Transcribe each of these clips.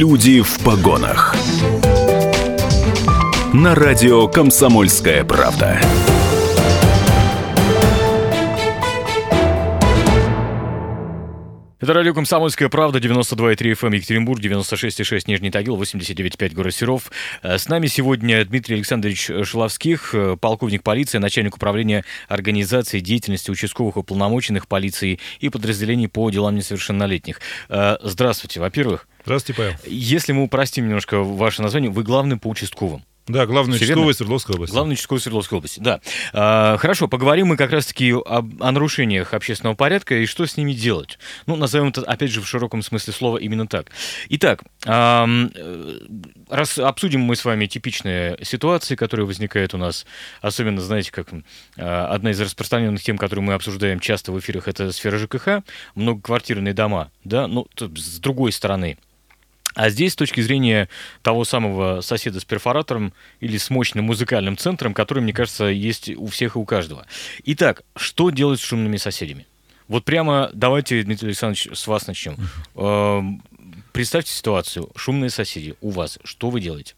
Люди в погонах. На радио Комсомольская правда. Это радио «Комсомольская правда», 92,3 FM эм, Екатеринбург, 96,6 Нижний Тагил, 89,5 город Серов. Э, с нами сегодня Дмитрий Александрович Шиловских, э, полковник полиции, начальник управления организации деятельности участковых уполномоченных полиции и подразделений по делам несовершеннолетних. Э, здравствуйте, во-первых. Здравствуйте, Павел. Если мы упростим немножко ваше название, вы главный по участковым. Да, главный участковый Свердловской области. Главный участковый Свердловской области, да. А, хорошо, поговорим мы как раз-таки о, о нарушениях общественного порядка и что с ними делать. Ну, назовем это, опять же, в широком смысле слова именно так. Итак, а, раз обсудим мы с вами типичные ситуации, которые возникают у нас, особенно, знаете, как а, одна из распространенных тем, которую мы обсуждаем часто в эфирах, это сфера ЖКХ, многоквартирные дома, да, ну, с другой стороны – а здесь, с точки зрения того самого соседа с перфоратором или с мощным музыкальным центром, который, мне кажется, есть у всех и у каждого. Итак, что делать с шумными соседями? Вот прямо давайте, Дмитрий Александрович, с вас начнем. Эм, представьте ситуацию. Шумные соседи у вас. Что вы делаете?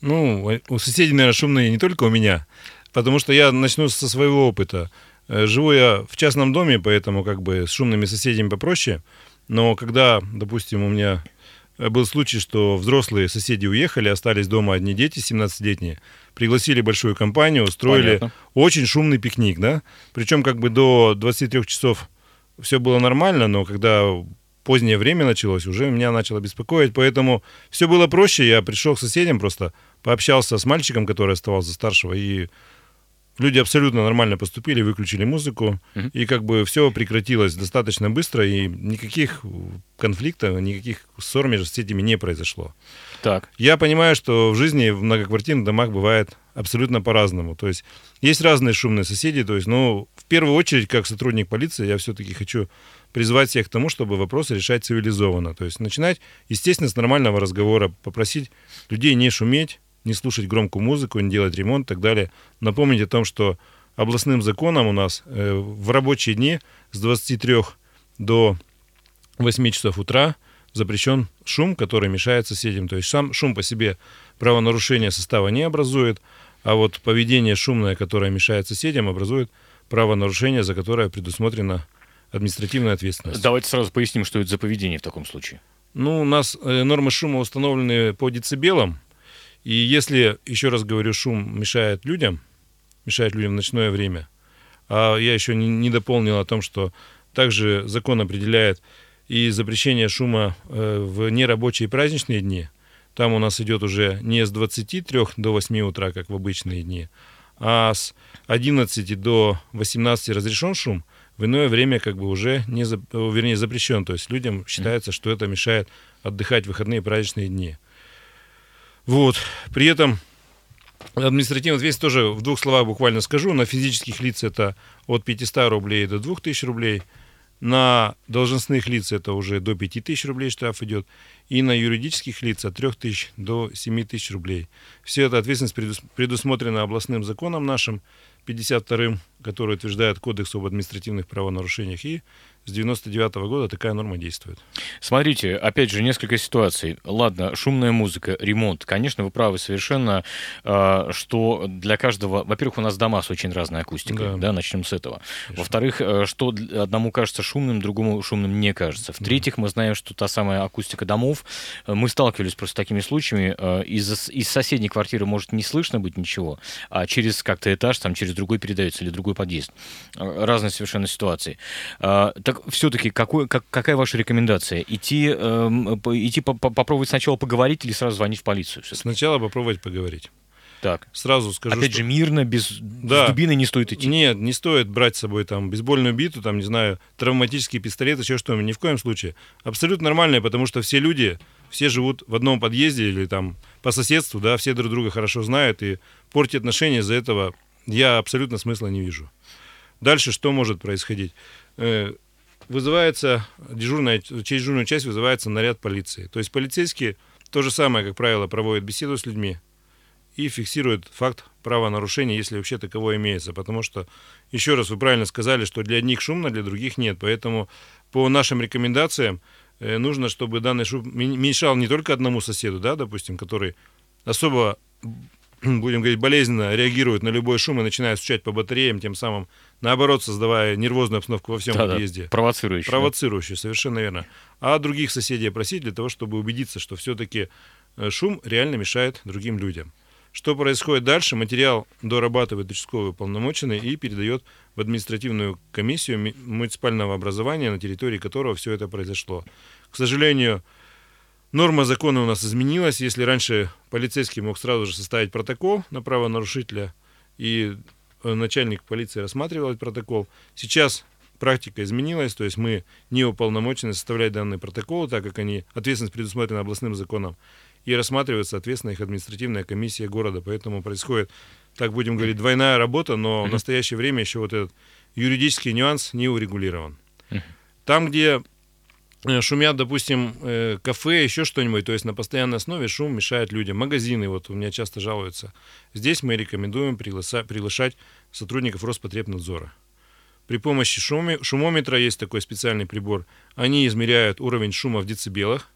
Ну, у соседей, наверное, шумные не только у меня, потому что я начну со своего опыта. Э, живу я в частном доме, поэтому как бы с шумными соседями попроще. Но когда, допустим, у меня Э, был случай, что взрослые соседи уехали, остались дома одни дети, 17-летние, пригласили большую компанию, устроили Понятно. очень шумный пикник, да, причем как бы до 23 часов все было нормально, но когда позднее время началось, уже меня начало беспокоить, поэтому все было проще, я пришел к соседям просто, пообщался с мальчиком, который оставался старшего, и Люди абсолютно нормально поступили, выключили музыку, угу. и как бы все прекратилось достаточно быстро, и никаких конфликтов, никаких ссор между соседями не произошло. Так. Я понимаю, что в жизни в многоквартирных домах бывает абсолютно по-разному. То есть есть разные шумные соседи. То есть, ну, в первую очередь, как сотрудник полиции, я все-таки хочу призвать всех к тому, чтобы вопросы решать цивилизованно. То есть начинать, естественно, с нормального разговора, попросить людей не шуметь, не слушать громкую музыку, не делать ремонт и так далее. Напомнить о том, что областным законом у нас э, в рабочие дни с 23 до 8 часов утра запрещен шум, который мешает соседям. То есть сам шум по себе правонарушение состава не образует, а вот поведение шумное, которое мешает соседям, образует правонарушение, за которое предусмотрена административная ответственность. Давайте сразу поясним, что это за поведение в таком случае. Ну, у нас э, нормы шума установлены по децибелам, и если, еще раз говорю, шум мешает людям, мешает людям в ночное время, а я еще не, не дополнил о том, что также закон определяет и запрещение шума э, в нерабочие праздничные дни. Там у нас идет уже не с 23 до 8 утра, как в обычные дни, а с 11 до 18 разрешен шум, в иное время как бы уже не, вернее, запрещен. То есть людям считается, что это мешает отдыхать в выходные праздничные дни. Вот. При этом административная ответственность тоже в двух словах буквально скажу. На физических лиц это от 500 рублей до 2000 рублей. На должностных лиц это уже до 5000 рублей штраф идет. И на юридических лиц от 3000 до 7000 рублей. Все эта ответственность предусмотрена областным законом нашим, 52-м, который утверждает Кодекс об административных правонарушениях. И с 99 -го года такая норма действует. Смотрите, опять же, несколько ситуаций. Ладно, шумная музыка, ремонт. Конечно, вы правы совершенно, а, что для каждого... Во-первых, у нас дома с очень разной акустикой, да, да начнем с этого. Во-вторых, э, что одному кажется шумным, другому шумным не кажется. В-третьих, мы знаем, что та самая акустика домов, э, мы сталкивались просто с такими случаями, э, из, из соседней квартиры может не слышно быть ничего, а через как-то этаж, там через другой передается или другой подъезд. Разные совершенно ситуации. Так так все-таки как, какая ваша рекомендация? Идти, э, идти по, по, попробовать сначала поговорить или сразу звонить в полицию? Сначала попробовать поговорить. Так. Сразу скажу, Опять что... же, мирно, без, да. дубины не стоит идти. Нет, не стоит брать с собой там бейсбольную биту, там, не знаю, травматический пистолет, еще что-нибудь. Ни в коем случае. Абсолютно нормально, потому что все люди, все живут в одном подъезде или там по соседству, да, все друг друга хорошо знают, и портить отношения из-за этого я абсолютно смысла не вижу. Дальше что может происходить? Э, вызывается дежурная, через дежурную часть вызывается наряд полиции. То есть полицейские то же самое, как правило, проводят беседу с людьми и фиксируют факт правонарушения, если вообще таково имеется. Потому что, еще раз, вы правильно сказали, что для одних шумно, для других нет. Поэтому по нашим рекомендациям э, нужно, чтобы данный шум мешал не только одному соседу, да, допустим, который особо, будем говорить, болезненно реагирует на любой шум и начинает стучать по батареям, тем самым, наоборот, создавая нервозную обстановку во всем Да-да, подъезде. провоцирующий. да. Провоцирующий, совершенно верно. А других соседей опросить для того, чтобы убедиться, что все-таки шум реально мешает другим людям. Что происходит дальше? Материал дорабатывает участковый уполномоченный и передает в административную комиссию ми- муниципального образования, на территории которого все это произошло. К сожалению, норма закона у нас изменилась. Если раньше полицейский мог сразу же составить протокол на правонарушителя, и э, начальник полиции рассматривал этот протокол, сейчас практика изменилась, то есть мы не уполномочены составлять данные протоколы, так как они ответственность предусмотрена областным законом, и рассматривает, соответственно, их административная комиссия города. Поэтому происходит, так будем говорить, двойная работа, но в настоящее время еще вот этот юридический нюанс не урегулирован. Там, где э, шумят, допустим, э, кафе, еще что-нибудь, то есть на постоянной основе шум мешает людям. Магазины, вот у меня часто жалуются. Здесь мы рекомендуем приглашать сотрудников Роспотребнадзора. При помощи шуми- шумометра есть такой специальный прибор. Они измеряют уровень шума в децибелах,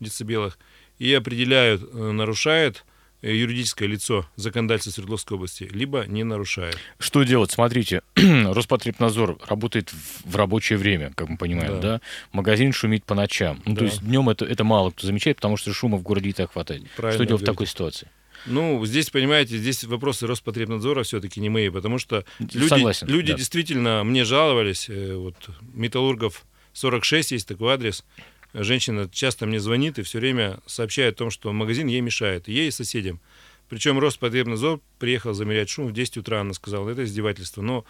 децибелах и определяют, э, нарушает э, юридическое лицо законодательства Свердловской области, либо не нарушает. Что делать? Смотрите, Роспотребнадзор работает в, рабочее время, как мы понимаем, да? Да. Магазин шумит по ночам. Ну, то есть днем это, это мало кто замечает, потому что шума в городе и так хватает. Правильно что делать в такой ситуации? Ну, здесь, понимаете, здесь вопросы Роспотребнадзора все-таки не мои, потому что люди, Согласен, люди да. действительно мне жаловались, э, вот Металлургов 46 есть такой адрес, женщина часто мне звонит и все время сообщает о том, что магазин ей мешает, ей и соседям. Причем Роспотребнадзор приехал замерять шум в 10 утра, она сказала, это издевательство, но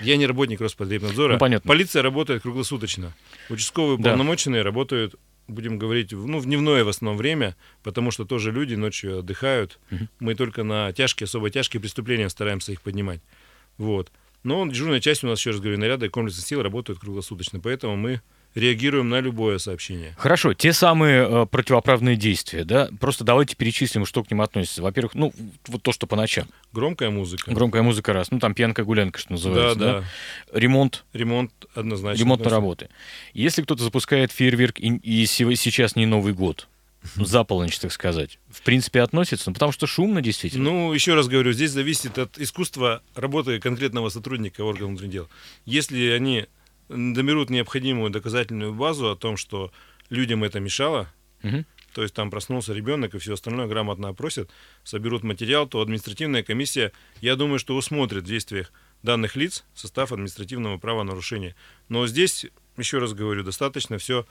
я не работник Роспотребнадзора. Ну, понятно. Полиция работает круглосуточно. Участковые Да. работают, будем говорить, ну, в дневное в основном время, потому что тоже люди ночью отдыхают. Мгм. Мы только на тяжкие, особо тяжкие преступления стараемся их поднимать. Вот. Но дежурная часть у нас, еще раз говорю, наряда и комплексных сил работают круглосуточно, поэтому мы реагируем на любое сообщение. Хорошо, те самые э, противоправные действия, да? Просто давайте перечислим, что к ним относится. Во-первых, ну, вот то, что по ночам. Громкая музыка. Громкая музыка раз, ну, там пьянка гулянка, что Да, называется, да? да. Ремонт, Ремонт однозначно. ремонтные работы. Если кто-то запускает фейерверк, и, и сейчас не Новый год, за полночь, так сказать, в принципе, относится, ну, потому что шумно действительно. Ну, еще раз говорю, здесь зависит от искусства работы конкретного сотрудника органов внутренних дел. Если они доберут необходимую доказательную базу о том, что людям это мешало, Мгм. то есть там проснулся ребенок и все остальное грамотно опросят, соберут материал, то административная комиссия, я думаю, что усмотрит в действиях данных лиц состав административного правонарушения. Но здесь, еще раз говорю, достаточно все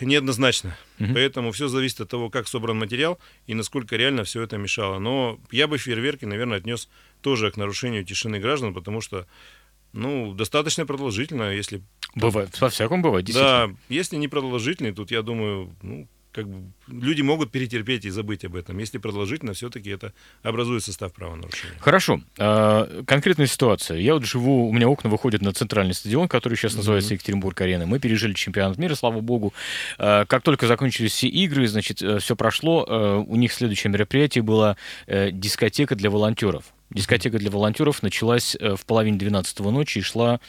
неоднозначно. Мгм. Поэтому все зависит от того, как собран материал и насколько реально все это мешало. Но я бы фейерверки, наверное, отнес тоже к нарушению тишины граждан, потому что, ну, достаточно продолжительно, если Бывает, во всяком бывает, да, если не продолжительный, тут я думаю, ну, как бы люди могут перетерпеть и забыть об этом. Если продолжительно, все-таки это образует состав правонарушения. Хорошо. А, Конкретная ситуация. Я вот живу, у меня окна выходят на центральный стадион, который сейчас называется Екатеринбург-арена. Мы пережили чемпионат мира, слава богу. А, Как только закончились все игры, значит, все прошло. А, У них следующее мероприятие было э, дискотека для волонтеров. Дискотека для волонтеров началась э, в половине 12 ночи и шла,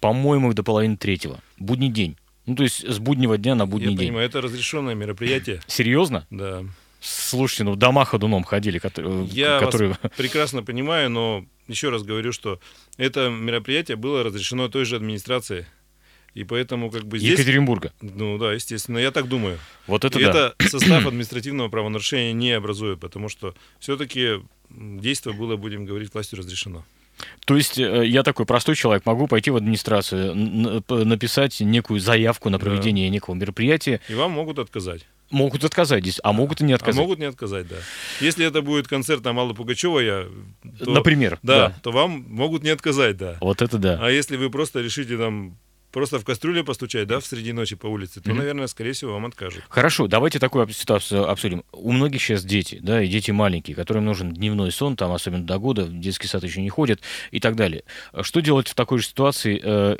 по-моему, до половины третьего. Будний день. Ну, то есть с буднего дня на будний я день. понимаю, это разрешенное мероприятие. Серьезно? Да. Слушайте, ну дома ходуном ходили, которые... Я которые... вас прекрасно понимаю, но еще раз говорю, что это мероприятие было разрешено той же администрацией. И поэтому как бы здесь... Екатеринбурга. Ну да, естественно, я так думаю. Вот это и да. это состав административного правонарушения не образует, потому что все-таки действие было, будем говорить, властью разрешено. То есть э, я такой простой человек, могу пойти в администрацию, написать некую заявку на Да. проведение некого мероприятия. И вам могут отказать. Могут отказать здесь, а могут и не отказать. А могут не отказать, да. Если это будет концерт там Аллы Пугачева, я, то, Например. да, то вам могут не отказать, да. Вот это да. А если вы просто решите там просто в кастрюле постучать, да, в среди ночи по улице, то, Мгм. наверное, скорее всего, вам откажут. Хорошо, давайте такую ситуацию обсудим. У многих сейчас дети, да, и дети маленькие, которым нужен дневной сон, там, особенно до года, в детский сад еще не ходят и так далее. Что делать в такой же ситуации? Э,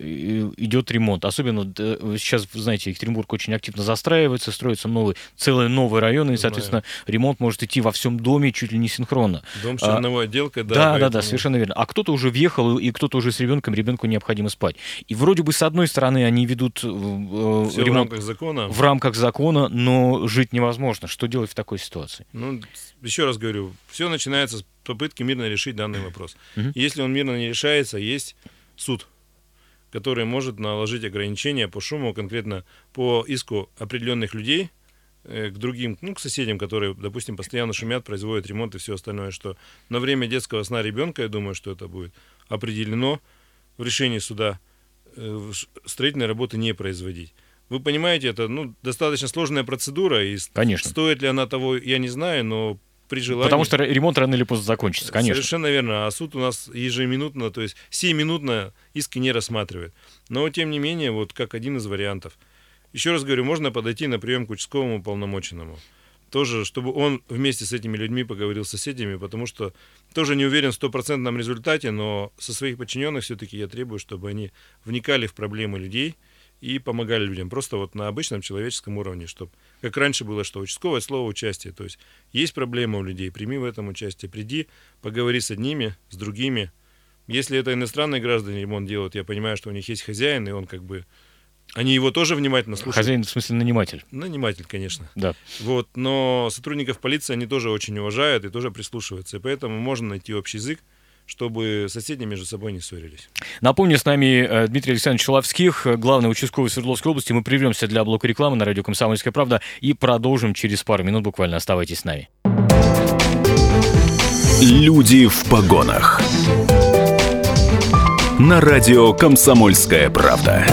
Идет ремонт. Особенно э, сейчас, знаете, Екатеринбург очень активно застраивается, строятся новые, целые новые районы, и, Знаю. соответственно, ремонт может идти во всем доме чуть ли не синхронно. Дом с А, черновой отделкой, да. Да, да, да, поэтому- совершенно верно. А кто-то уже въехал, и кто-то уже с ребенком, ребенку необходимо спать. И вроде бы с одной одной стороны, они ведут э, Все в ремонт рамках закона. в рамках закона, но жить невозможно. Что делать в такой ситуации? Ну, еще раз говорю, все начинается с попытки мирно решить данный вопрос. Мгм. Если он мирно не решается, есть суд, который может наложить ограничения по шуму, конкретно по иску определенных людей э, к другим, ну, к соседям, которые, допустим, постоянно шумят, производят ремонт и все остальное, что на время детского сна ребенка, я думаю, что это будет определено в решении суда, э, строительные работы не производить. Вы понимаете, это ну, достаточно сложная процедура, и Конечно. стоит ли она того, я не знаю, но при желании... Потому что ремонт рано или поздно закончится, конечно. Совершенно верно. А суд у нас ежеминутно, то есть сиюминутно иски не рассматривает. Но, тем не менее, вот как один из вариантов. Еще раз говорю, можно подойти на прием к участковому полномоченному. Тоже, чтобы он вместе с этими людьми поговорил с соседями, потому что тоже не уверен в стопроцентном результате, но со своих подчиненных все-таки я требую, чтобы они вникали в проблемы людей и помогали людям. Просто вот на обычном человеческом уровне, чтобы, как раньше было, что участковое слово участие. То есть есть проблема у людей, прими в этом участие, приди, поговори с одними, с другими. Если это иностранные граждане ремонт делают, я понимаю, что у них есть хозяин, и он как бы... Они его тоже внимательно слушают. Хозяин, в смысле, наниматель. Наниматель, конечно. Да. Вот, но сотрудников полиции они тоже очень уважают и тоже прислушиваются. И поэтому можно найти общий язык, чтобы соседи между собой не ссорились. Напомню, с нами э, Дмитрий Александрович Шеловских, э, главный участковый Свердловской области. Мы прервемся для блока рекламы на радио «Комсомольская правда» и продолжим через пару минут буквально. Оставайтесь с нами. Люди в погонах. На радио «Комсомольская правда».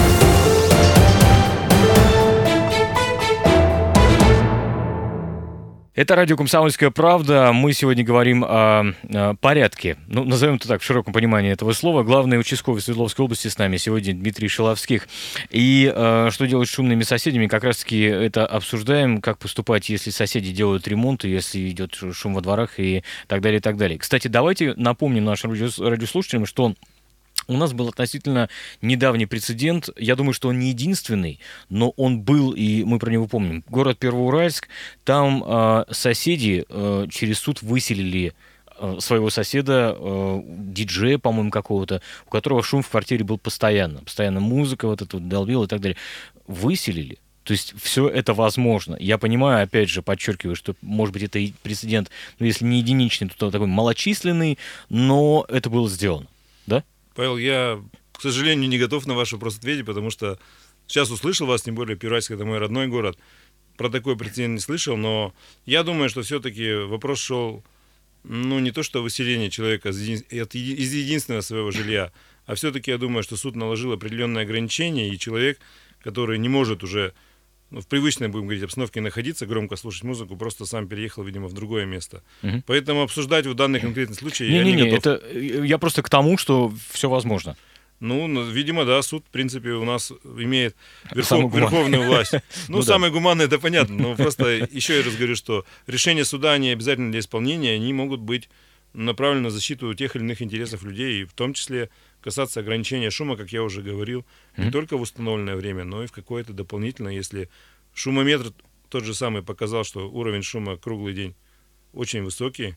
Это радио «Комсомольская правда». Мы сегодня говорим о, э, порядке. Ну, назовем это так, в широком понимании этого слова. Главный участковый Свердловской области с нами сегодня Дмитрий Шиловских. И э, что делать с шумными соседями? Как раз-таки это обсуждаем, как поступать, если соседи делают ремонт, если идет шум во дворах и так далее, и так далее. Кстати, давайте напомним нашим радиос- радиослушателям, что у нас был относительно недавний прецедент. Я думаю, что он не единственный, но он был, и мы про него помним. Город Первоуральск. Там э, соседи э, через суд выселили э, своего соседа, э, диджея, по-моему, какого-то, у которого шум в квартире был постоянно. Постоянно музыка вот эта вот долбила и так далее. Выселили. То есть все это возможно. Я понимаю, опять же, подчеркиваю, что, может быть, это и прецедент, ну, если не единичный, то такой малочисленный, но это было сделано. Павел, я, к сожалению, не готов на ваш вопрос ответить, потому что сейчас услышал вас, тем более Первайск это мой родной город. Про такой прецедент не слышал, но я думаю, что все-таки вопрос шел, ну, не то что выселение человека из единственного своего жилья, а все-таки я думаю, что суд наложил определенные ограничения, и человек, который не может уже ну, в привычной, будем говорить, обстановке находиться, громко слушать музыку, просто сам переехал, видимо, в другое место. Мгм. Поэтому обсуждать вот данный конкретный случай я не Не-не-не, готов. это э, я просто к тому, что все возможно. Ну, ну, видимо, да, суд, в принципе, у нас имеет верхов- верховную власть. Ну, Ну да. самое гуманное, это понятно. Но просто еще раз говорю, что решения суда не обязательно для исполнения, они могут быть направлены на защиту тех или иных интересов людей, и в том числе касаться ограничения шума, как я уже говорил, не только в установленное время, но и в какое-то дополнительное, если шумометр тот же самый показал, что уровень шума круглый день очень высокий,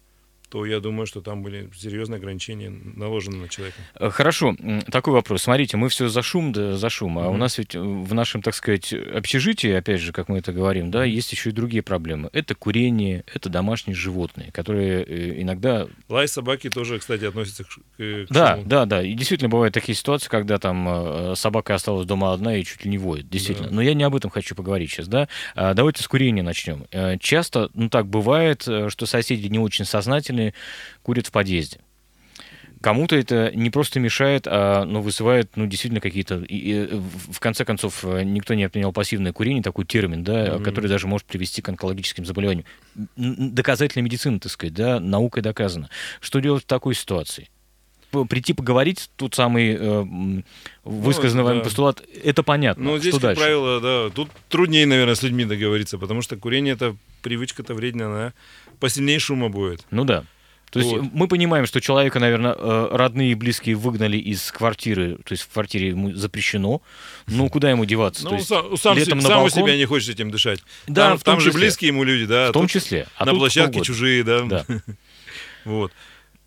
то я думаю, что там были серьезные ограничения наложены на человека. Э, Хорошо, такой вопрос. Смотрите, мы все за шум, да за шум, а у Мгм. нас ведь э, в нашем, так сказать, общежитии, опять же, как мы это говорим, да, есть еще и другие проблемы. Это курение, это домашние животные, которые э, иногда Лай собаки тоже, кстати, относятся к, к- Да, шуму. да, да. И действительно бывают такие ситуации, когда там собака осталась дома одна и чуть ли не воет. Действительно. Да. Но я не об этом хочу поговорить сейчас, да. А, давайте с курения начнем. Часто, ну так бывает, что соседи не очень сознательные, курят в подъезде. Кому-то это не просто мешает, а ну, вызывает, ну, действительно, какие-то... в конце концов, э, никто не отменял пассивное курение, такой термин, да, Мгм. который даже может привести к онкологическим заболеваниям. Доказательная медицина, так сказать, да, наукой доказано. Что делать в такой ситуации? Прийти поговорить, тот самый э, м, высказанный вами да. постулат, это понятно. Ну, здесь, Что как дальше? правило, да, тут труднее, наверное, с людьми договориться, потому что курение это привычка-то вредная, она посильнее шума будет. Ну да. То есть Вот. мы понимаем, что человека, наверное, э, родные и близкие выгнали из квартиры, то есть в квартире ему запрещено. Ну, куда ему деваться? Ну, То есть сам, сам, летом на сам у балкон? себя не хочешь этим дышать. Да, там там же числе. близкие ему люди, да. в том числе. А на площадке чужие, да. Да. Вот.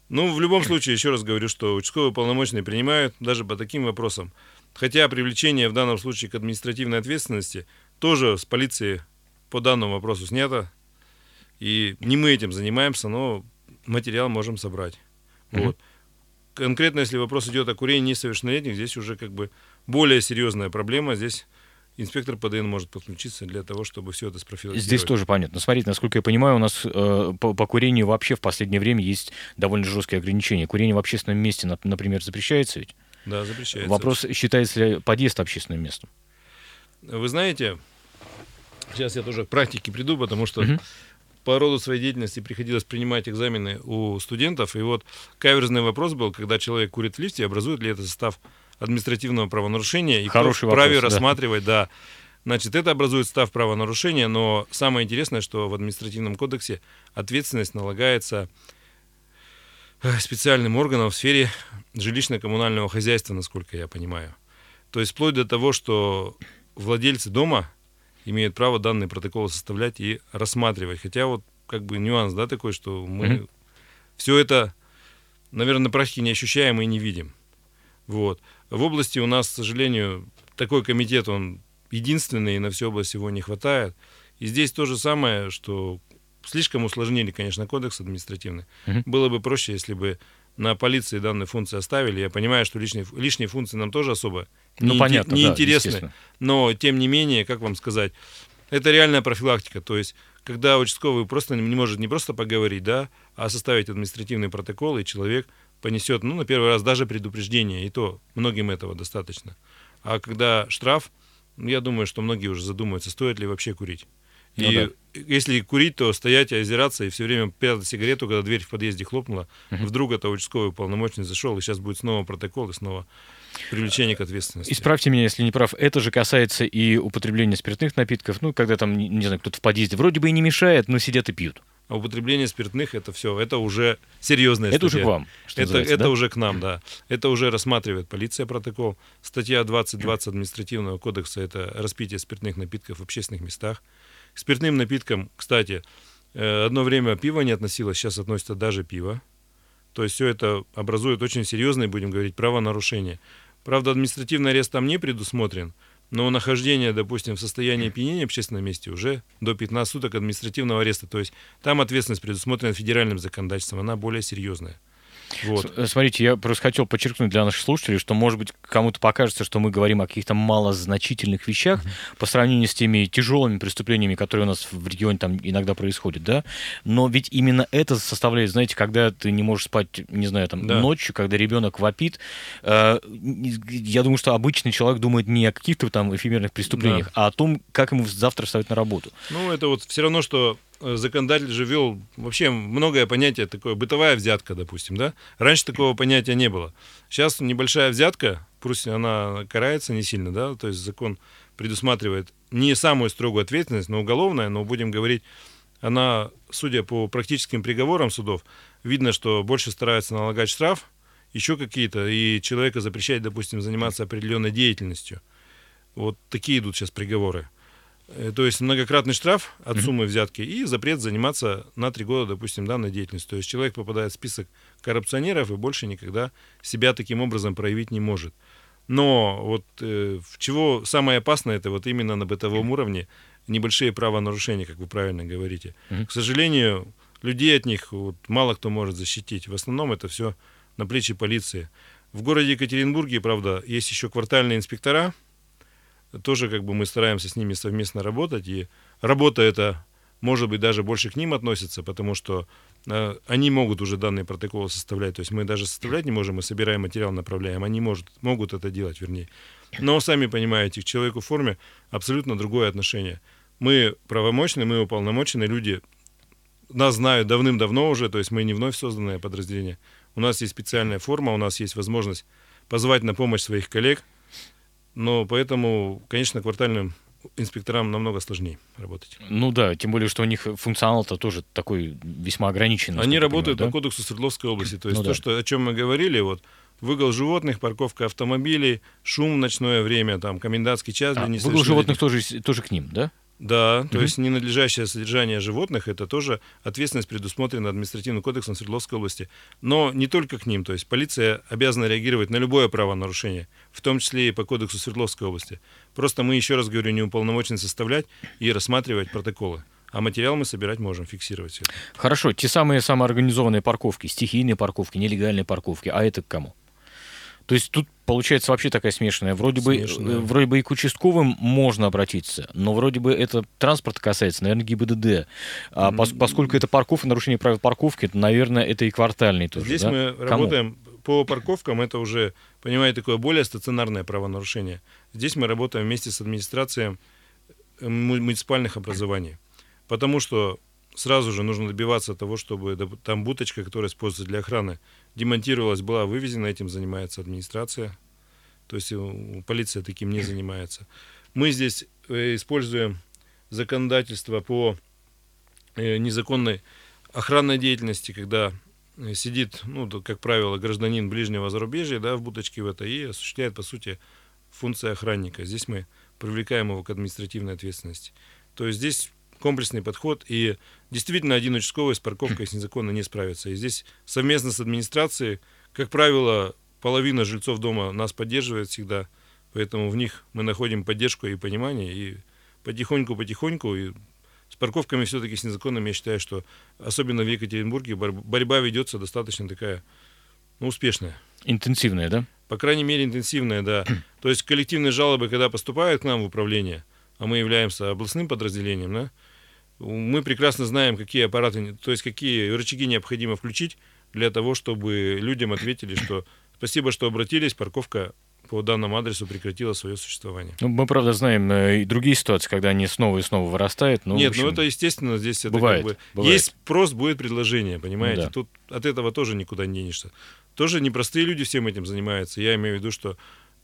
Ну, в любом случае, еще раз говорю, что участковые полномочные принимают даже по таким вопросам. Хотя привлечение в данном случае к административной ответственности тоже с полиции по данному вопросу снято. И не мы этим занимаемся, но материал можем собрать. Мгм. Вот. Конкретно, если вопрос идет о курении несовершеннолетних, здесь уже как бы более серьезная проблема. Здесь инспектор ПДН может подключиться для того, чтобы все это спрофилактировать. Здесь тоже понятно. Смотрите, насколько я понимаю, у нас э, по, по курению вообще в последнее время есть довольно жесткие ограничения. Курение в общественном месте, нап- например, запрещается ведь? Да, запрещается. Вопрос, считается ли подъезд общественным местом? Вы знаете, сейчас я тоже к практике приду, потому что Мгм. По роду своей деятельности приходилось принимать экзамены у студентов. И вот каверзный вопрос был, когда человек курит в лифте, образует ли это состав административного правонарушения, и Хороший кто вправе вопрос, да. рассматривать, да. Значит, это образует состав правонарушения, но самое интересное, что в административном кодексе ответственность налагается э, специальным органам в сфере жилищно-коммунального хозяйства, насколько я понимаю. То есть вплоть до того, что владельцы дома имеют право данные протоколы составлять и рассматривать. Хотя вот как бы нюанс, да, такой, что мы Мгм. все это, наверное, на практике не ощущаем и не видим. Вот. В области у нас, к сожалению, такой комитет, он единственный, и на всю область его не хватает. И здесь то же самое, что слишком усложнили, конечно, кодекс административный. Мгм. Было бы проще, если бы на полиции данные функции оставили. Я понимаю, что лишние, лишние функции нам тоже особо Ну, не, понятно, да, неинтересны. естественно. но, тем не менее, как вам сказать, это реальная профилактика. То есть, когда участковый просто не может не просто поговорить, да, а составить административный протокол, и человек понесет, ну, на первый раз даже предупреждение, и то многим этого достаточно. А когда штраф, ну, я думаю, что многие уже задумаются, стоит ли вообще курить. И Ну да. если курить, то стоять озираться, и все время прятать сигарету, когда дверь в подъезде хлопнула, вдруг это участковый полномочный зашел, и сейчас будет снова протокол, и снова привлечение к ответственности. Исправьте меня, если не прав. Это же касается и употребления спиртных напитков. Ну, когда там, не, знаю, кто-то в подъезде вроде бы и не мешает, но сидят и пьют. А употребление спиртных это все, это уже серьезная Это уже статья. к вам. Это, это да? уже к нам, да. Это уже рассматривает полиция протокол. Статья 20.20 административного кодекса это распитие спиртных напитков в общественных местах. К спиртным напиткам, кстати, э, одно время пиво не относилось, сейчас относится даже пиво. То есть все это образует очень серьезные, будем говорить, правонарушения. Правда, административный арест там не предусмотрен, но нахождение, допустим, в состоянии опьянения в общественном месте уже до 15 суток административного ареста. То есть там ответственность предусмотрена федеральным законодательством, она более серьезная. Вот. Э, Смотрите, я просто хотел подчеркнуть для наших слушателей, что, может быть, кому-то покажется, что мы говорим о каких-то малозначительных вещах по сравнению с теми тяжелыми преступлениями, которые у нас в регионе там иногда происходят, да? Но ведь именно это составляет, знаете, когда ты не можешь спать, не знаю, там, Да. ночью, когда ребенок вопит, э, я думаю, что обычный человек думает не о каких-то там эфемерных преступлениях, а о том, как ему завтра вставать на работу. Ну, это вот все равно, что законодатель же ввел вообще многое понятие такое, бытовая взятка, допустим, да? Раньше такого понятия не было. Сейчас небольшая взятка, пусть она карается не сильно, да, то есть закон предусматривает не самую строгую ответственность, но уголовная, но будем говорить, она, судя по практическим приговорам судов, видно, что больше стараются налагать штраф, еще какие-то, и человека запрещать, допустим, заниматься определенной деятельностью. Вот такие идут сейчас приговоры. Э, То есть многократный штраф от суммы взятки и запрет заниматься на три года, допустим, данной деятельностью. То есть человек попадает в список коррупционеров и больше никогда себя таким образом проявить не может. Но вот э, чего самое опасное, это вот именно на бытовом уровне небольшие правонарушения, как вы правильно говорите. К сожалению, людей от них вот, мало кто может защитить. В основном это все на плечи полиции. В городе Екатеринбурге, правда, есть еще квартальные инспектора, тоже как бы мы стараемся с ними совместно работать, и работа эта, может быть, даже больше к ним относится, потому что э, они могут уже данные протоколы составлять, то есть мы даже составлять не можем, мы собираем материал, направляем, они может, могут это делать, вернее. Но, сами понимаете, к человеку в форме абсолютно другое отношение. Мы правомочны, мы уполномочены, люди нас знают давным-давно уже, то есть мы не вновь созданное подразделение. У нас есть специальная форма, у нас есть возможность позвать на помощь своих коллег, но поэтому, конечно, квартальным инспекторам намного сложнее работать. Ну да, тем более, что у них функционал-то тоже такой весьма ограниченный. Они работают понимаю, по кодексу Свердловской области. То есть Ну то, да. что, о чем мы говорили, вот выгол животных, парковка автомобилей, шум в ночное время, там, комендантский час да? для А, выгул животных тоже, тоже к ним, да? Да, то есть ненадлежащее содержание животных – это тоже ответственность предусмотрена административным кодексом Свердловской области. Но не только к ним, то есть полиция обязана реагировать на любое правонарушение, в том числе и по кодексу Свердловской области. Просто мы, еще раз говорю, не уполномочены составлять и рассматривать протоколы. А материал мы собирать можем, фиксировать все это. Хорошо, те самые самоорганизованные парковки, стихийные парковки, нелегальные парковки, а это к кому? То есть тут получается вообще такая смешанная. Вроде Смешанная. бы, э, вроде бы и к участковым можно обратиться, но вроде бы это транспорт касается, наверное, ГИБДД. А пос- поскольку это парковка, нарушение правил парковки, то, наверное, это и квартальный тоже. Здесь да? мы Кому? работаем по парковкам, это уже, понимаете, такое более стационарное правонарушение. Здесь мы работаем вместе с администрацией э, му- муниципальных образований. Потому что сразу же нужно добиваться того, чтобы там буточка, которая используется для охраны, демонтировалась, была вывезена, этим занимается администрация. То есть э, полиция таким не занимается. Мы здесь э, используем законодательство по э, незаконной охранной деятельности, когда сидит, ну, как правило, гражданин ближнего зарубежья, да, в будочке в этой и осуществляет, по сути, функции охранника. Здесь мы привлекаем его к административной ответственности. То есть здесь комплексный подход, и действительно один участковый с парковкой с незаконно не справится. И здесь совместно с администрацией, как правило, половина жильцов дома нас поддерживает всегда, поэтому в них мы находим поддержку и понимание, и потихоньку-потихоньку, и с парковками все-таки с незаконными, я считаю, что особенно в Екатеринбурге бор- борьба ведется достаточно такая, ну, успешная. Интенсивная, да? По крайней мере, интенсивная, да. То есть коллективные жалобы, когда поступают к нам в управление, а мы являемся областным подразделением, да, мы прекрасно знаем, какие аппараты, то есть какие рычаги необходимо включить для того, чтобы людям ответили, что спасибо, что обратились, парковка по данному адресу прекратила свое существование. Ну, мы, правда, знаем э, и другие ситуации, когда они снова и снова вырастают. Ну, в Нет, общем, ну это естественно, здесь это бывает, как бы... бывает. Есть спрос, будет предложение, понимаете? Да. Тут от этого тоже никуда не денешься. Тоже непростые люди всем этим занимаются. Я имею в виду, что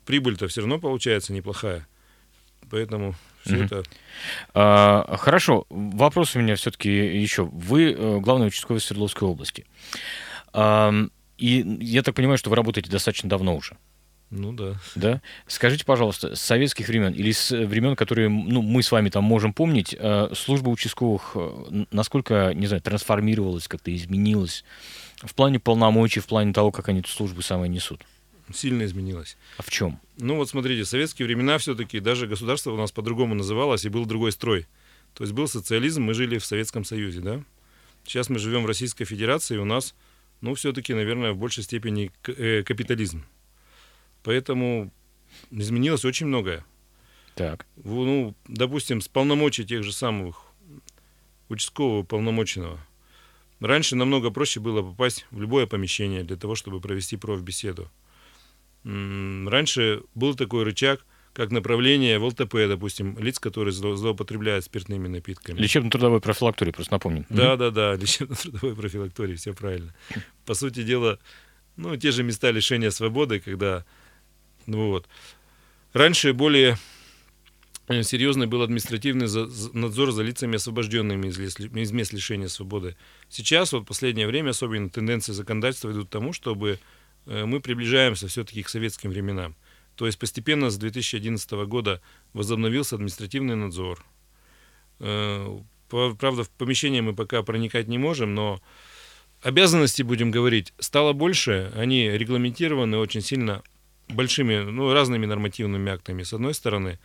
прибыль-то все равно получается неплохая. Поэтому все это... А, хорошо, вопрос у меня все-таки еще. Вы э, главный участковый Свердловской области. И я так понимаю, что вы работаете достаточно давно уже. Ну да. Да? Скажите, пожалуйста, с советских времен или с времен, которые ну, мы с вами там можем помнить, э, служба участковых э, насколько, не знаю, трансформировалась, как-то изменилась в плане полномочий, в плане того, как они эту службу самые несут? Сильно изменилось. А в чем? Ну вот смотрите, в советские времена все-таки даже государство у нас по-другому называлось, и был другой строй. То есть был социализм, мы жили в Советском Союзе, да? Сейчас мы живем в Российской Федерации, и у нас, ну, все-таки, наверное, в большей степени э, капитализм. Поэтому изменилось очень многое. Так. Ну, допустим, с полномочий тех же самых участкового полномоченного. Раньше намного проще было попасть в любое помещение для того, чтобы провести профбеседу. Раньше был такой рычаг, как направление в ЛТП, допустим, лиц, которые зло- злоупотребляют спиртными напитками. Лечебно-трудовой профилактории, просто напомним. Да, да, да, лечебно-трудовой профилактории, все правильно. По сути дела, ну, те же места лишения свободы, когда, ну вот. Раньше более э, серьезный был административный надзор за лицами, освобожденными из, мест лишения свободы. Сейчас, вот в последнее время, особенно тенденции законодательства идут к тому, чтобы мы приближаемся все-таки к советским временам. То есть постепенно с 2011 года возобновился административный надзор. Э, Правда, в помещение мы пока проникать не можем, но обязанностей, будем говорить, стало больше. Они регламентированы очень сильно большими, ну, разными нормативными актами, с одной стороны.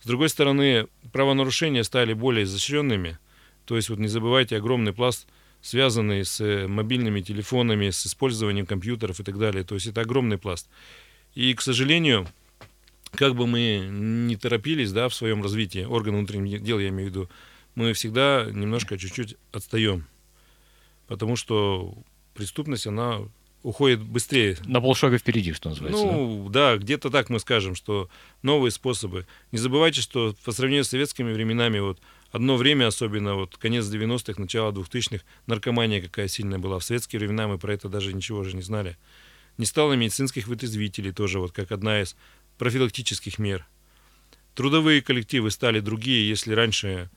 С другой стороны, правонарушения стали более изощренными. То есть, вот не забывайте, огромный пласт, связанный с э, мобильными телефонами, с использованием компьютеров и так далее. То есть, это огромный пласт. И, к сожалению, как бы мы не торопились да, в своем развитии, органы внутренних дел, я имею в виду, мы всегда немножко чуть-чуть отстаем. Потому что преступность, она уходит быстрее. На полшага впереди, что называется. да? Ну, да, где-то так мы скажем, что новые способы. Не забывайте, что по сравнению с советскими временами, вот одно время, особенно вот конец 90-х, начало 2000-х, наркомания какая сильная была. В советские времена мы про это даже ничего же не знали. Не стало медицинских вытрезвителей тоже, вот как одна из профилактических мер. Трудовые коллективы стали другие, если раньше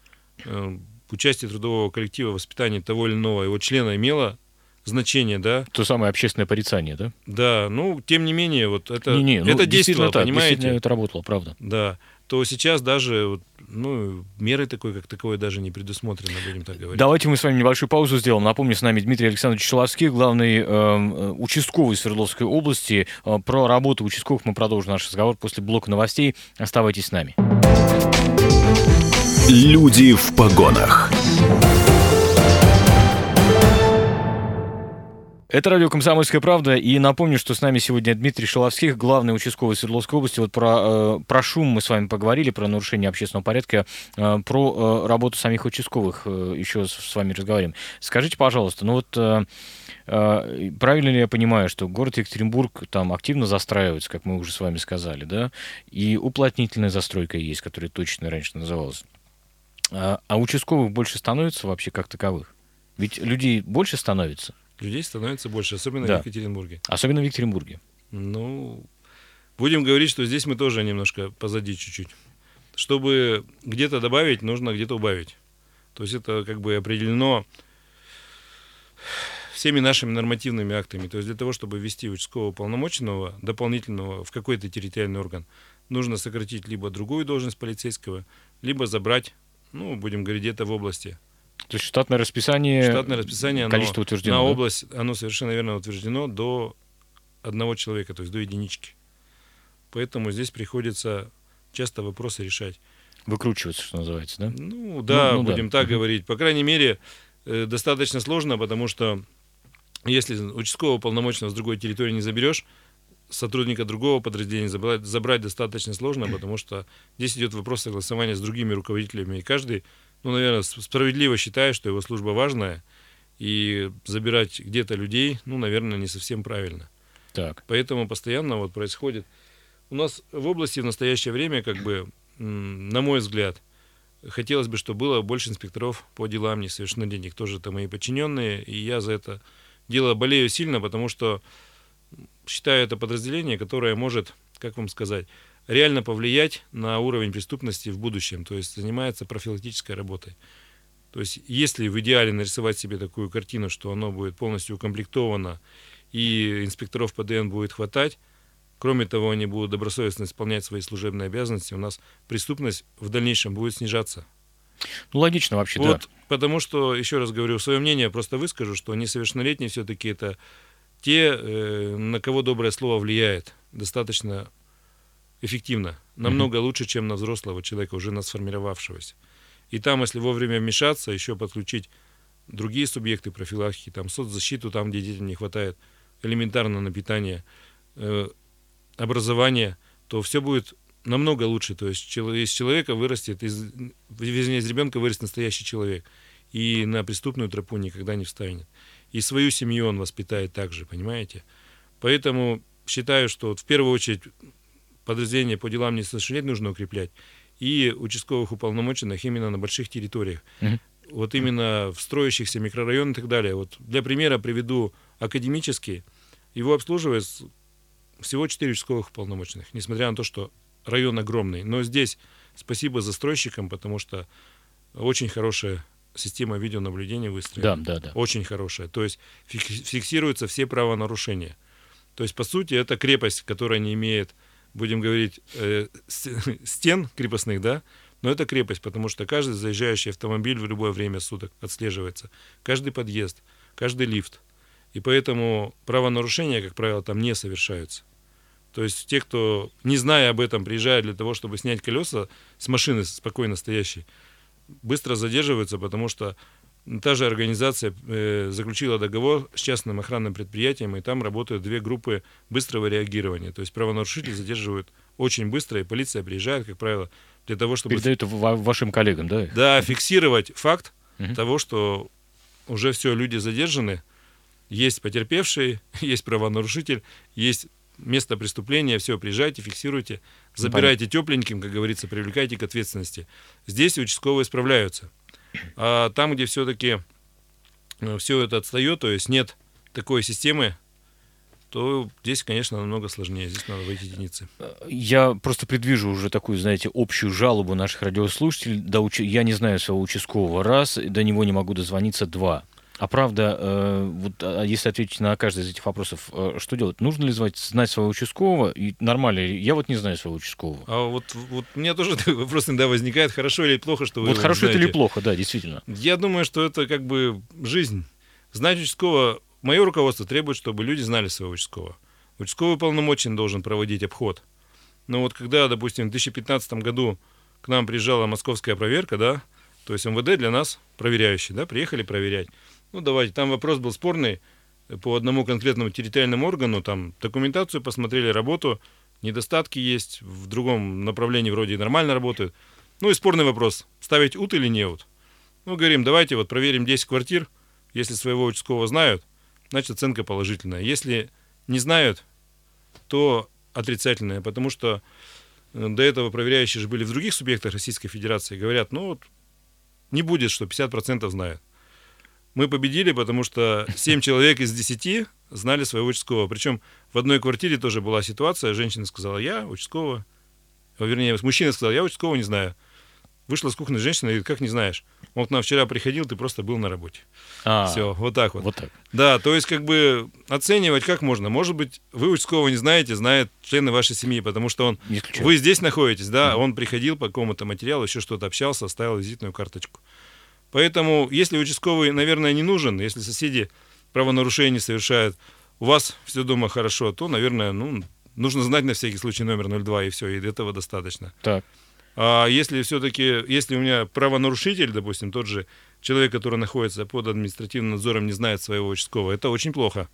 э, участие трудового коллектива в воспитании того или иного его члена имело значение, да, То самое общественное порицание, да? да, ну, тем не менее, вот это, Не-не, ну, это действительно действовало, так, понимаете? действительно это работало, правда. Да, то сейчас даже ну, меры такой, как таковой, даже не предусмотрено, будем так говорить. Давайте мы с вами небольшую паузу сделаем. Напомню, с нами Дмитрий Александрович Шеловский, главный э, участковый Свердловской области. Э, про работу участковых мы продолжим наш разговор после блока новостей. Оставайтесь с нами. Люди в погонах. Это радио «Комсомольская правда». И напомню, что с нами сегодня Дмитрий Шиловских, главный участковый Свердловской области. Вот про, э, про шум мы с вами поговорили, про нарушение общественного порядка, э, про э, работу самих участковых еще с вами разговариваем. Скажите, пожалуйста, ну вот правильно ли я понимаю, что город Екатеринбург там активно застраивается, как мы уже с вами сказали, да? И уплотнительная застройка есть, которая точно раньше называлась. А, а участковых больше становится вообще как таковых? Ведь людей больше становится – Людей становится больше, особенно да. в Екатеринбурге. Особенно в Екатеринбурге. Ну, будем говорить, что здесь мы тоже немножко позади чуть-чуть. Чтобы где-то добавить, нужно где-то убавить. То есть это как бы определено всеми нашими нормативными актами. То есть для того, чтобы ввести участкового полномоченного дополнительного в какой-то территориальный орган, нужно сократить либо другую должность полицейского, либо забрать, ну, будем говорить, где-то в области то есть штатное расписание, штатное расписание оно, количество утверждено, на да? область, оно совершенно верно утверждено до одного человека, то есть до единички. Поэтому здесь приходится часто вопросы решать. Выкручиваться, что называется, да? Ну да, ну, ну, будем да. так говорить. По крайней мере, э, достаточно сложно, потому что если участкового полномочного с другой территории не заберешь, сотрудника другого подразделения забрать, забрать достаточно сложно, потому что здесь идет вопрос согласования с другими руководителями, и каждый ну, наверное, справедливо считает, что его служба важная, и забирать где-то людей, ну, наверное, не совсем правильно. Так. Поэтому постоянно вот происходит. У нас в области в настоящее время, как бы, на мой взгляд, хотелось бы, чтобы было больше инспекторов по делам несовершеннолетних. Тоже это мои подчиненные, и я за это дело болею сильно, потому что считаю это подразделение, которое может, как вам сказать, реально повлиять на уровень преступности в будущем, то есть занимается профилактической работой. То есть если в идеале нарисовать себе такую картину, что оно будет полностью укомплектовано и инспекторов ПДН будет хватать, кроме того, они будут добросовестно исполнять свои служебные обязанности, у нас преступность в дальнейшем будет снижаться. Ну, логично вообще, вот, да. Потому что, еще раз говорю, свое мнение просто выскажу, что несовершеннолетние все-таки это те, э, на кого доброе слово влияет достаточно эффективно, намного mm-hmm. лучше, чем на взрослого человека, уже на сформировавшегося. И там, если вовремя вмешаться, еще подключить другие субъекты профилактики, там соцзащиту, там, где детям не хватает элементарно на питание, э, образование, то все будет намного лучше. То есть из человека вырастет, из, из ребенка вырастет настоящий человек. И на преступную тропу никогда не встанет. И свою семью он воспитает также, понимаете? Поэтому считаю, что вот в первую очередь подразделения по делам несовершеннолетних нужно укреплять, и участковых уполномоченных именно на больших территориях. Mm-hmm. Вот именно в строящихся микрорайонах и так далее. Вот для примера приведу академический. Его обслуживает всего 4 участковых уполномоченных, несмотря на то, что район огромный. Но здесь спасибо застройщикам, потому что очень хорошая система видеонаблюдения выстроена. Да, да, да. Очень хорошая. То есть фиксируются все правонарушения. То есть, по сути, это крепость, которая не имеет будем говорить, э, стен крепостных, да, но это крепость, потому что каждый заезжающий автомобиль в любое время суток отслеживается. Каждый подъезд, каждый лифт. И поэтому правонарушения, как правило, там не совершаются. То есть те, кто, не зная об этом, приезжают для того, чтобы снять колеса с машины спокойно стоящей, быстро задерживаются, потому что та же организация э, заключила договор с частным охранным предприятием, и там работают две группы быстрого реагирования. То есть правонарушители задерживают очень быстро, и полиция приезжает, как правило, для того, чтобы... Передают вашим коллегам, да? Да, фиксировать факт угу. того, что уже все, люди задержаны, есть потерпевший, есть правонарушитель, есть место преступления, все, приезжайте, фиксируйте, забирайте тепленьким, как говорится, привлекайте к ответственности. Здесь участковые справляются. А там, где все-таки э, все это отстает, то есть нет такой системы, то здесь, конечно, намного сложнее. Здесь надо войти единицы. Я просто предвижу уже такую, знаете, общую жалобу наших радиослушателей. До уч... Я не знаю своего участкового раз, до него не могу дозвониться два. А правда, э, вот а если ответить на каждый из этих вопросов, э, что делать? Нужно ли звать, знать своего участкового? И нормально ли? Я вот не знаю своего участкового. А вот, вот у меня тоже вопрос иногда возникает, хорошо или плохо, что вы Вот хорошо знаете. это или плохо, да, действительно. Я думаю, что это как бы жизнь. Знать участкового, мое руководство требует, чтобы люди знали своего участкового. Участковый полномочен должен проводить обход. Но вот когда, допустим, в 2015 году к нам приезжала московская проверка, да, то есть МВД для нас проверяющий, да, приехали проверять. Ну, давайте, там вопрос был спорный по одному конкретному территориальному органу, там документацию посмотрели, работу, недостатки есть, в другом направлении вроде нормально работают. Ну и спорный вопрос, ставить ут или не ут. Ну, говорим, давайте вот проверим 10 квартир, если своего участкового знают, значит оценка положительная. Если не знают, то отрицательная, потому что э, до этого проверяющие же были в других субъектах Российской Федерации, говорят, ну вот не будет, что 50% знают. Мы победили, потому что 7 человек из 10 знали своего участкового. Причем в одной квартире тоже была ситуация, женщина сказала, я участкового, вернее, мужчина сказал, я участкового не знаю. Вышла с кухни женщина и говорит, как не знаешь? Он к нам вчера приходил, ты просто был на работе. А, Все, вот так вот. Вот так. Да, то есть как бы оценивать как можно. Может быть, вы участкового не знаете, знают члены вашей семьи, потому что он... Вы здесь находитесь, да, он приходил по какому-то материалу, еще что-то общался, оставил визитную карточку. Поэтому, если участковый, наверное, не нужен, если соседи правонарушения совершают, у вас все дома хорошо, то, наверное, ну, нужно знать на всякий случай номер 02, и все, и этого достаточно. Так. А если все-таки, если у меня правонарушитель, допустим, тот же человек, который находится под административным надзором, не знает своего участкового, это очень плохо.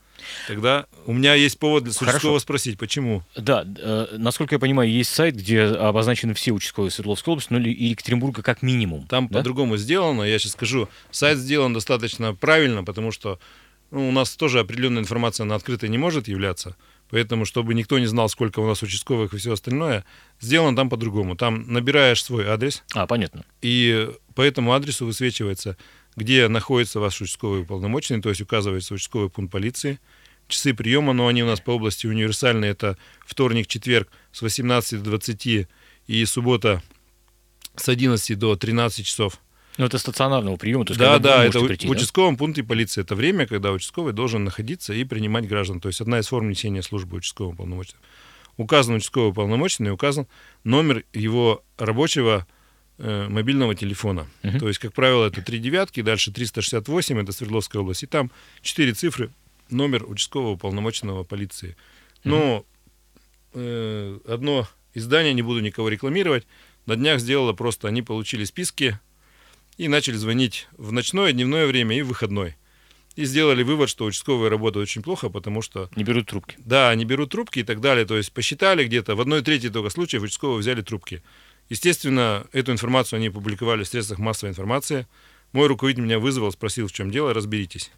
Тогда у меня есть повод для Хорошо. участкового спросить, почему. Да, э, насколько я понимаю, есть сайт, где обозначены все участковые Свердловской области, ну или Екатеринбурга как минимум. Там да? по-другому сделано, я сейчас скажу. Сайт сделан достаточно правильно, потому что ну, у нас тоже определенная информация на открытой не может являться. Поэтому, чтобы никто не знал, сколько у нас участковых и все остальное, сделано там по-другому. Там набираешь свой адрес, А, понятно. и по этому адресу высвечивается, где находится ваш участковый уполномоченный, то есть указывается участковый пункт полиции. Часы приема, но они у нас по области универсальные, это вторник, четверг с 18 до 20 и суббота с 11 до 13 часов. Ну, это стационарного приема, то есть Да, да, это прийти, в участковом пункте полиции. Это время, когда участковый должен находиться и принимать граждан. То есть одна из форм несения службы участкового полномоченного. Указан участковый уполномоченный, указан номер его рабочего э, мобильного телефона. Мгм. То есть, как правило, это три девятки, дальше 368, это Свердловская область, и там четыре цифры, номер участкового уполномоченного полиции. Но э, одно издание, не буду никого рекламировать, на днях сделало просто, они получили списки и начали звонить в ночное, дневное время и в выходной. И сделали вывод, что участковые работают очень плохо, потому что, Не берут трубки. да, они берут трубки и так далее. То есть посчитали где-то, в одной трети только случаев участковые взяли трубки. Естественно, эту информацию они публиковали в средствах массовой информации. Мой руководитель меня вызвал, спросил, в чем дело, разберитесь.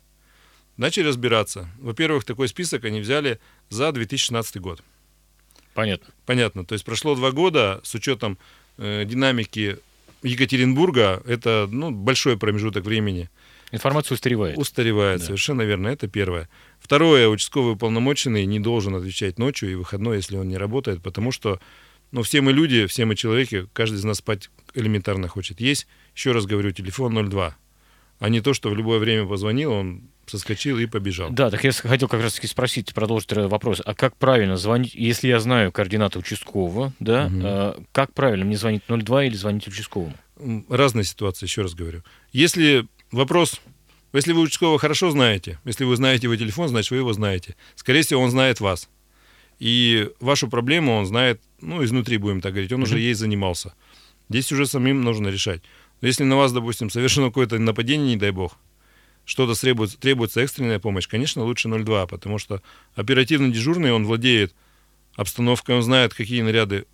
Начали разбираться. Во-первых, такой список они взяли за 2016 год. Понятно. Понятно. То есть прошло два года с учетом э, динамики Екатеринбурга. Это ну, большой промежуток времени. Информация устаревает. Устаревает, Да. совершенно верно. Это первое. Второе, участковый уполномоченный не должен отвечать ночью и выходной, если он не работает, потому что ну, все мы люди, все мы человеки, каждый из нас спать элементарно хочет. Есть, еще раз говорю, телефон 02, а не то, что в любое время позвонил, он соскочил и побежал. Да, так я хотел как раз-таки спросить, продолжить вопрос. А как правильно звонить, если я знаю координаты участкового, да, Мгм. э, как правильно мне звонить 02 или звонить участковому? Разные ситуации, еще раз говорю. Если вопрос, если вы участкового хорошо знаете, если вы знаете его телефон, значит, вы его знаете. Скорее всего, он знает вас. И вашу проблему он знает, ну, изнутри, будем так говорить, он уже ей занимался. Здесь уже самим нужно решать. Но если на вас, допустим, совершено какое-то нападение, не дай бог, что-то требуется, требуется экстренная помощь, конечно, лучше 02, потому что оперативно дежурный, он владеет обстановкой, он знает, какие наряды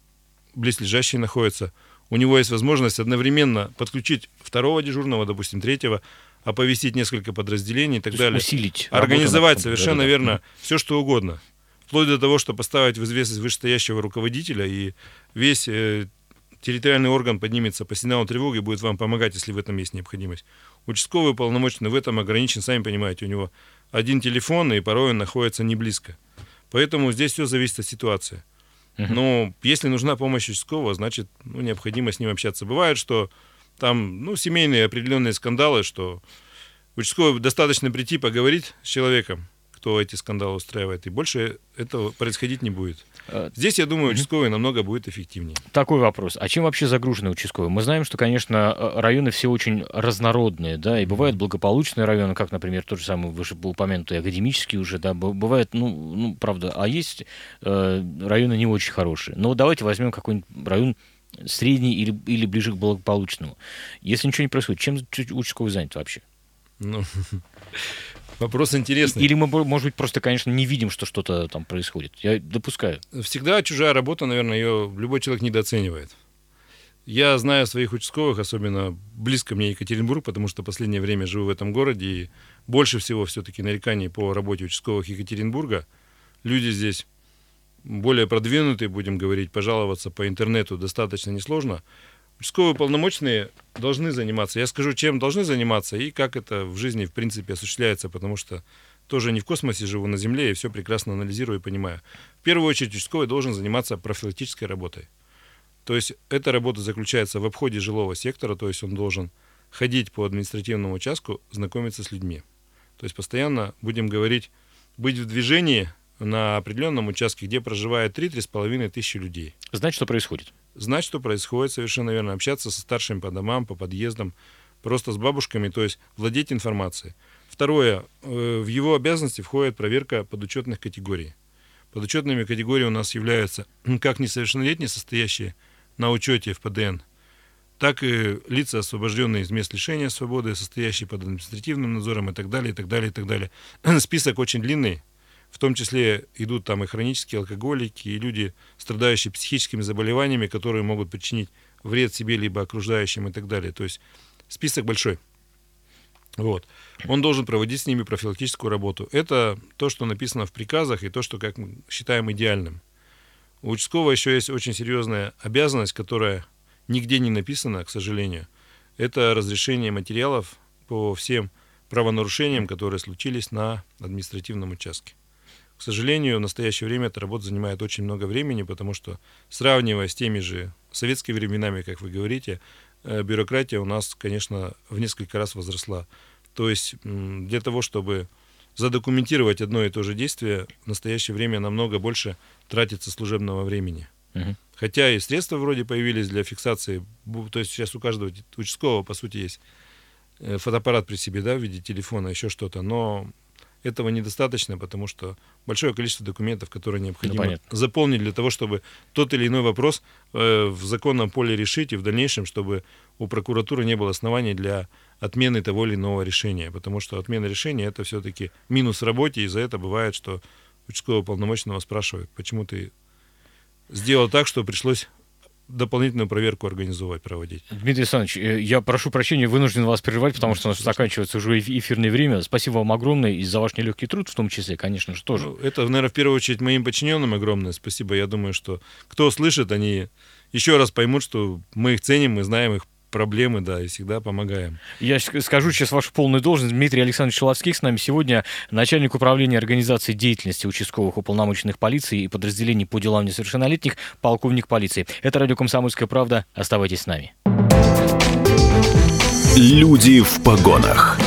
близлежащие находятся. У него есть возможность одновременно подключить второго дежурного, допустим, третьего, оповестить несколько подразделений и так То далее. усилить. работу Организовать над- совершенно да-да-да. верно все, что угодно. Вплоть до того, что поставить в известность вышестоящего руководителя, и весь э, территориальный орган поднимется по сигналу тревоги и будет вам помогать, если в этом есть необходимость. Участковый полномоченный в этом ограничен, сами понимаете, у него один телефон, и порой он находится не близко. Поэтому здесь все зависит от ситуации. Но если нужна помощь участкового, значит, ну, необходимо с ним общаться. Бывает, что там, ну, семейные определенные скандалы, что Участковый достаточно прийти, поговорить с человеком, кто эти скандалы устраивает, и больше этого происходить не будет. Э, Здесь, я думаю, участковый намного будет эффективнее. Такой вопрос. А чем вообще загружены участковые? Мы знаем, что, конечно, э, районы все очень разнородные, да, и бывают благополучные районы, как, например, тот же самый выше был упомянутый академический уже, да, бывает, ну, ну правда, а есть э, районы не очень хорошие. Но давайте возьмем какой-нибудь район средний или, или ближе к благополучному. Если ничего не происходит, чем участковый занят вообще? Ну, Вопрос интересный. Или мы, может быть, просто, конечно, не видим, что что-то там происходит. Я допускаю. Всегда чужая работа, наверное, ее любой человек недооценивает. Я знаю своих участковых, особенно близко мне Екатеринбург, потому что последнее время живу в этом городе, и больше всего все-таки нареканий по работе участковых Екатеринбурга. Люди здесь более продвинутые, будем говорить, пожаловаться по интернету достаточно несложно. Участковые полномочные должны заниматься. Я скажу, чем должны заниматься и как это в жизни, в принципе, осуществляется, потому что тоже не в космосе живу, на Земле, и все прекрасно анализирую и понимаю. В первую очередь, участковый должен заниматься профилактической работой. То есть эта работа заключается в обходе жилого сектора, то есть он должен ходить по административному участку, знакомиться с людьми. То есть постоянно, будем говорить, быть в движении на определенном участке, где проживает 3-3,5 тысячи людей. Знать, что происходит знать, что происходит, совершенно верно, общаться со старшими по домам, по подъездам, просто с бабушками, то есть владеть информацией. Второе, э, в его обязанности входит проверка подучетных категорий. Подучетными категориями у нас являются как несовершеннолетние, состоящие на учете в ПДН, так и лица, освобожденные из мест лишения свободы, состоящие под административным надзором и так далее, и так далее, и так далее. Список очень длинный, в том числе идут там и хронические алкоголики, и люди, страдающие психическими заболеваниями, которые могут причинить вред себе либо окружающим и так далее. То есть список большой. Вот. Он должен проводить с ними профилактическую работу. Это то, что написано в приказах, и то, что как мы считаем идеальным. У участкового еще есть очень серьезная обязанность, которая нигде не написана, к сожалению. Это разрешение материалов по всем правонарушениям, которые случились на административном участке. К сожалению, в настоящее время эта работа занимает очень много времени, потому что, сравнивая с теми же советскими временами, как вы говорите, э, бюрократия у нас, конечно, в несколько раз возросла. То есть для того, чтобы задокументировать одно и то же действие, в настоящее время намного больше тратится служебного времени. Угу. Хотя и средства вроде появились для фиксации, то есть сейчас у каждого участкового, по сути, есть э, фотоаппарат при себе, да, в виде телефона, еще что-то, но этого недостаточно, потому что большое количество документов, которые необходимо ну, заполнить для того, чтобы тот или иной вопрос э, в законном поле решить и в дальнейшем, чтобы у прокуратуры не было оснований для отмены того или иного решения, потому что отмена решения это все-таки минус работе, и за это бывает, что участкового полномочного спрашивают, почему ты сделал так, что пришлось дополнительную проверку организовать, проводить. Дмитрий Александрович, э, я прошу прощения, вынужден вас прерывать, потому что у нас заканчивается уже эфирное время. Спасибо вам огромное и за ваш нелегкий труд, в том числе, конечно же, тоже. Ну, это, наверное, в первую очередь моим подчиненным огромное спасибо. Я думаю, что кто слышит, они еще раз поймут, что мы их ценим, мы знаем их проблемы, да, и всегда помогаем. Я скажу сейчас вашу полную должность. Дмитрий Александрович Шеловских с нами сегодня, начальник управления организации деятельности участковых уполномоченных полиции и подразделений по делам несовершеннолетних, полковник полиции. Это радио «Комсомольская правда». Оставайтесь с нами. Люди в погонах.